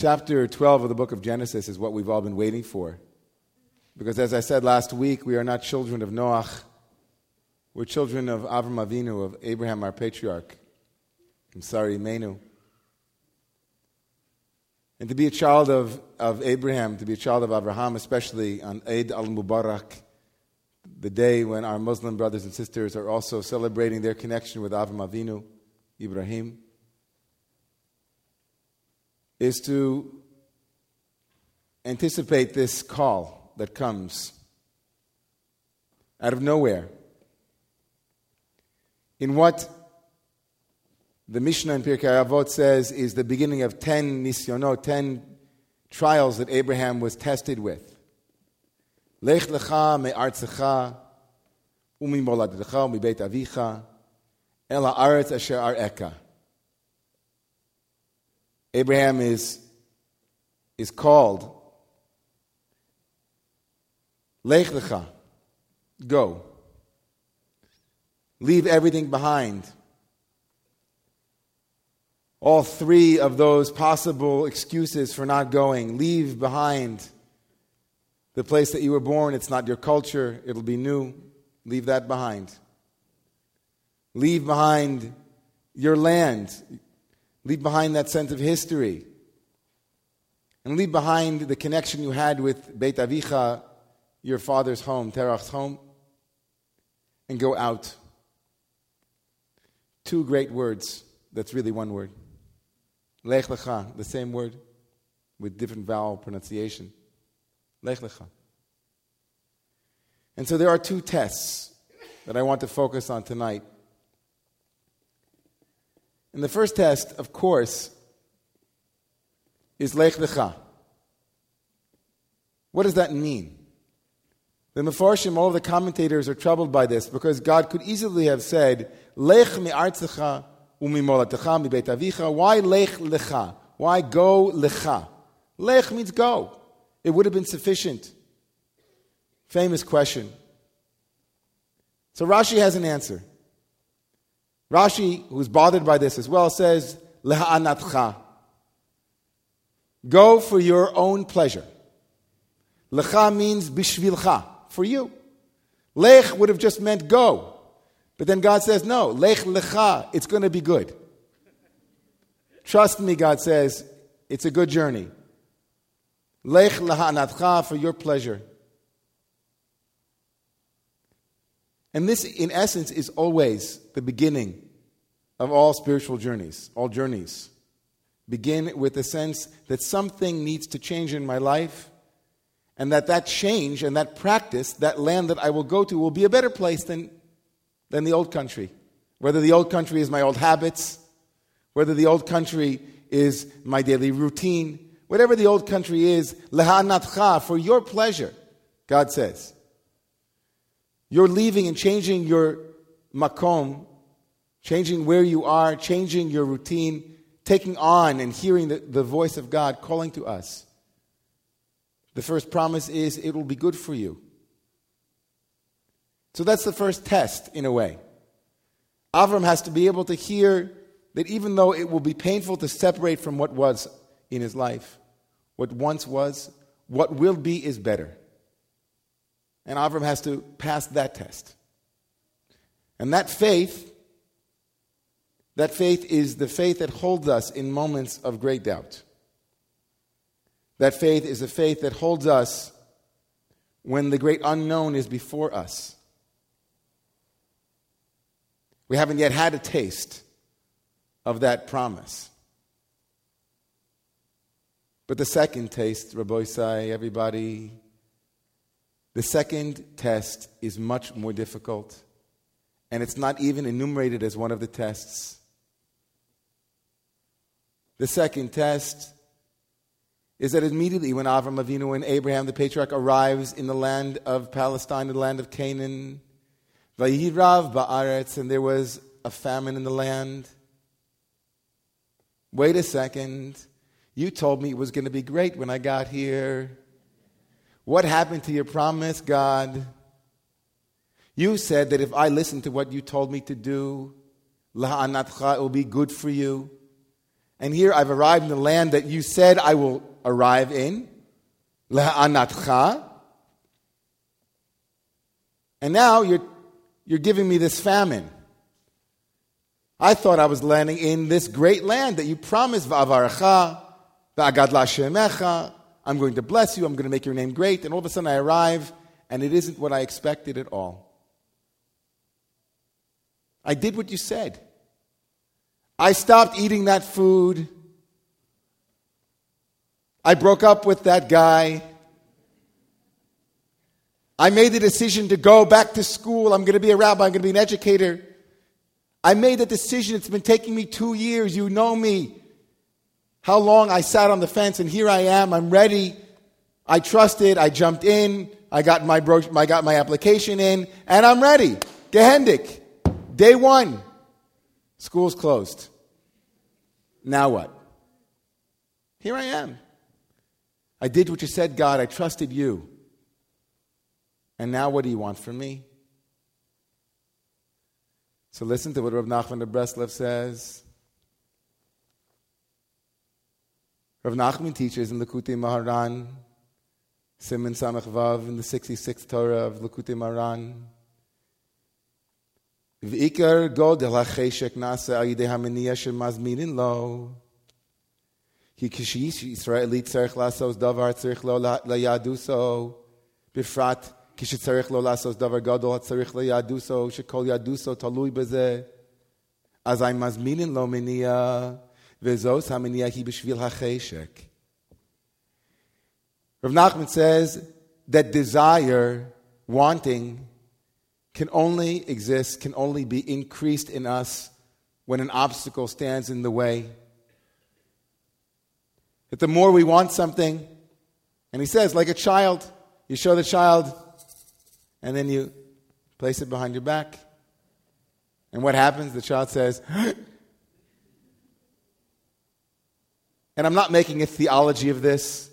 Chapter 12 of the book of Genesis is what we've all been waiting for. Because as I said last week, we are not children of Noach. We're children of Avram Avinu, of Abraham, our patriarch. I'm sorry, Menu. And to be a child of, of Abraham, to be a child of Abraham, especially on Eid al Mubarak, the day when our Muslim brothers and sisters are also celebrating their connection with Avram Avinu, Ibrahim, is to anticipate this call that comes out of nowhere. In what the Mishnah in Pirkei Avot says is the beginning of 10 nisyonot, 10 trials that Abraham was tested with. Lech lecha me'artzecha umi moladecha umi beit avicha el ha'aretz asher ar'eka. Abraham is, is called Lech lecha, go. Leave everything behind. All three of those possible excuses for not going. Leave behind the place that you were born. It's not your culture, it'll be new. Leave that behind. Leave behind your land. Leave behind that sense of history. And leave behind the connection you had with Beit Avicha, your father's home, Terach's home, and go out. Two great words. That's really one word. Lech lecha, the same word with different vowel pronunciation. Lech lecha. And so there are two tests that I want to focus on tonight. And the first test, of course, is Lech lecha. What does that mean? The Mefarshim, all of the commentators are troubled by this because God could easily have said, Lech mi'artzecha umimolatecha mi avicha. Why lech lecha? Why go lecha? Lech means go. It would have been sufficient. Famous question. So Rashi has an answer. Rashi, who's bothered by this as well, says, Leha'anatcha. Go for your own pleasure. Lecha means bishvilcha, for you. Lech would have just meant go. But then God says, no, lech lecha, it's going to be good. Trust me, God says, it's a good journey. Lech lehanatcha for your pleasure. And this, in essence, is always the beginning of all spiritual journeys, all journeys. Begin with the sense that something needs to change in my life, and that that change and that practice, that land that I will go to, will be a better place than than the old country. Whether the old country is my old habits, whether the old country is my daily routine, whatever the old country is, for your pleasure, God says. You're leaving and changing your makom, changing where you are, changing your routine, taking on and hearing the, the voice of God calling to us. The first promise is it will be good for you. So that's the first test, in a way. Avram has to be able to hear that even though it will be painful to separate from what was in his life, what once was, what will be is better. And Avram has to pass that test. And that faith, that faith is the faith that holds us in moments of great doubt. That faith is a faith that holds us when the great unknown is before us. We haven't yet had a taste of that promise. But the second taste, Rabbi everybody, the second test is much more difficult, and it's not even enumerated as one of the tests. The second test is that immediately when Avram Avinu and Abraham, the patriarch, arrives in the land of Palestine, the land of Canaan, Vayirav ba'aretz, and there was a famine in the land. Wait a second. You told me it was going to be great when I got here. What happened to your promise, God? You said that if I listen to what you told me to do, la'anatcha, it will be good for you. And here I've arrived in the land that you said I will arrive in. La'anatcha. And now you're, you're giving me this famine. I thought I was landing in this great land that you promised, Va'avaracha, Va'agadla Shemecha. I'm going to bless you, I'm going to make your name great. And all of a sudden I arrive, and it isn't what I expected at all. I did what you said. I stopped eating that food. I broke up with that guy. I made the decision to go back to school. I'm going to be a rabbi. I'm going to be an educator. I made the decision. It's been taking me two years. You know me. How long I sat on the fence, and here I am. I'm ready. I trusted. I jumped in. I got my, bro- I got my application in, and I'm ready. Gehendik. Day one. School's closed. Now what? Here I am. I did what you said, God. I trusted you. And now what do you want from me? So listen to what Rav Nachman of Breslev says. Rav Nachman teaches in Likutei Moharan, Siman Samech Vav in the 66th Torah of Likutei Moharan. V'ikar godel ha'cheshek nasa al yidei ha'meniya shemazminin lo. Ki kishish Yisraeli tzarech lasos davar tzarech lo layaduso. Bifrat כשצריך Lo Lasos Davar Godel צריך ליהדוסו, שכל יהדוסו תלוי בזה. אז אם מזמינים לו Meniya. Vezos b'shvil ha'cheshek. Rav Nachman says that desire, wanting, can only exist, can only be increased in us when an obstacle stands in the way. That the more we want something, and he says, like a child, you show the child, and then you place it behind your back. And what happens? The child says, and I'm not making a theology of this.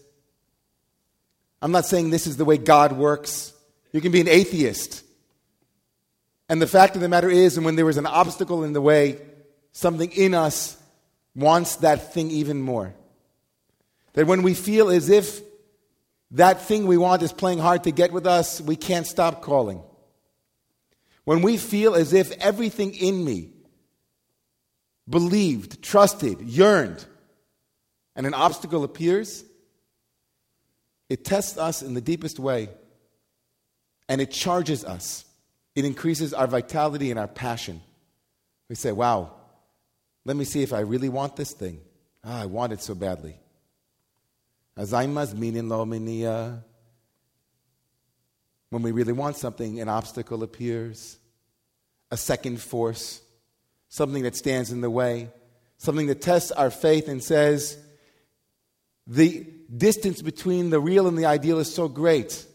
I'm not saying this is the way God works. You can be an atheist and the fact of the matter is, and when there is an obstacle in the way, something in us wants that thing even more. That when we feel as if that thing we want is playing hard to get with us, we can't stop calling. When we feel as if everything in me believed, trusted, yearned, and an obstacle appears, it tests us in the deepest way and it charges us. It increases our vitality and our passion. We say, wow, let me see if I really want this thing. Ah, I want it so badly. When we really want something, an obstacle appears, a second force, something that stands in the way, something that tests our faith and says, the distance between the real and the ideal is so great.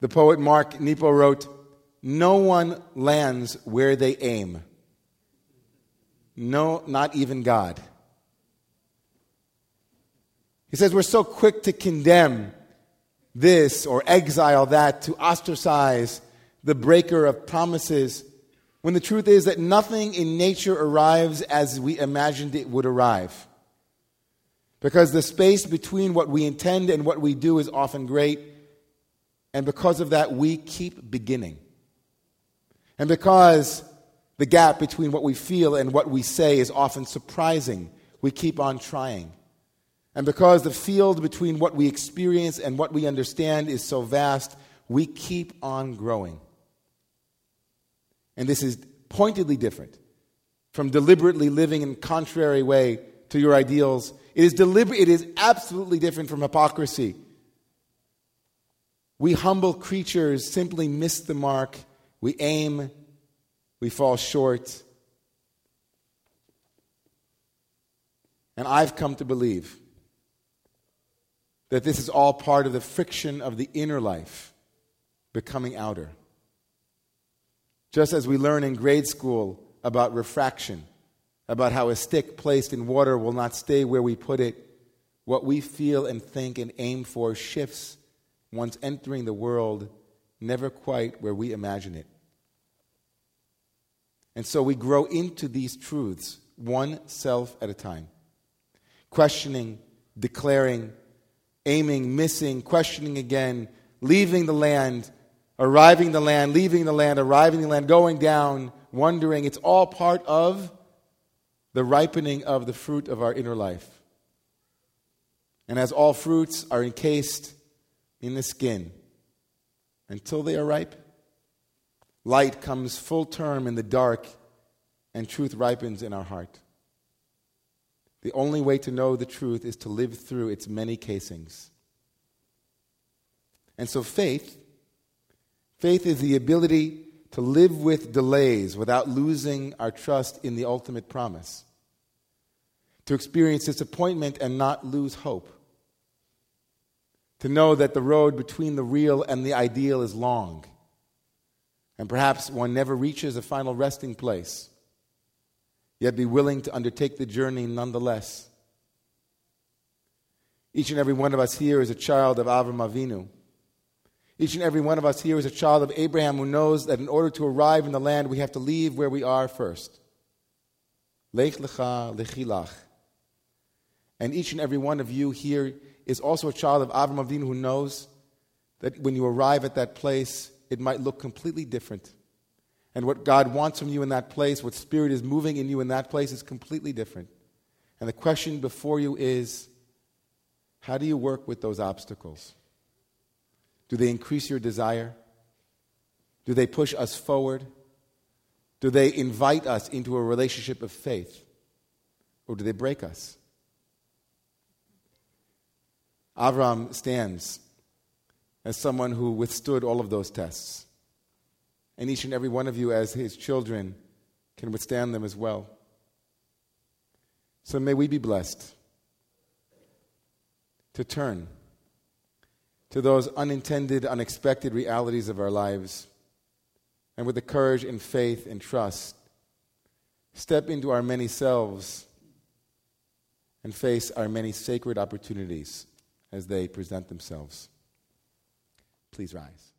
The poet Mark Nepo wrote, No one lands where they aim. No, not even God. He says we're so quick to condemn this or exile that, to ostracize the breaker of promises, when the truth is that nothing in nature arrives as we imagined it would arrive. Because the space between what we intend and what we do is often great and because of that, we keep beginning. And because the gap between what we feel and what we say is often surprising, we keep on trying. And because the field between what we experience and what we understand is so vast, we keep on growing. And this is pointedly different from deliberately living in contrary way to your ideals. It is deliberate, it is absolutely different from hypocrisy we humble creatures simply miss the mark. We aim, we fall short. And I've come to believe that this is all part of the friction of the inner life becoming outer. Just as we learn in grade school about refraction, about how a stick placed in water will not stay where we put it, what we feel and think and aim for shifts once entering the world, never quite where we imagine it. And so we grow into these truths, one self at a time, questioning, declaring, aiming, missing, questioning again, leaving the land, arriving the land, leaving the land, arriving the land, going down, wondering. It's all part of the ripening of the fruit of our inner life. And as all fruits are encased in the skin until they are ripe, light comes full term in the dark and truth ripens in our heart. The only way to know the truth is to live through its many casings. And so faith faith is the ability to live with delays without losing our trust in the ultimate promise. To experience disappointment and not lose hope to know that the road between the real and the ideal is long. And perhaps one never reaches a final resting place, yet be willing to undertake the journey nonetheless. Each and every one of us here is a child of Avram Avinu. Each and every one of us here is a child of Abraham who knows that in order to arrive in the land, we have to leave where we are first. Lech lecha lechilach. And each and every one of you here is also a child of Avram Avinu who knows that when you arrive at that place, it might look completely different. And what God wants from you in that place, what Spirit is moving in you in that place, is completely different. And the question before you is how do you work with those obstacles? Do they increase your desire? Do they push us forward? Do they invite us into a relationship of faith? Or do they break us? Avram stands as someone who withstood all of those tests. And each and every one of you, as his children, can withstand them as well. So may we be blessed to turn to those unintended, unexpected realities of our lives, and with the courage and faith and trust, step into our many selves and face our many sacred opportunities as they present themselves. Please rise.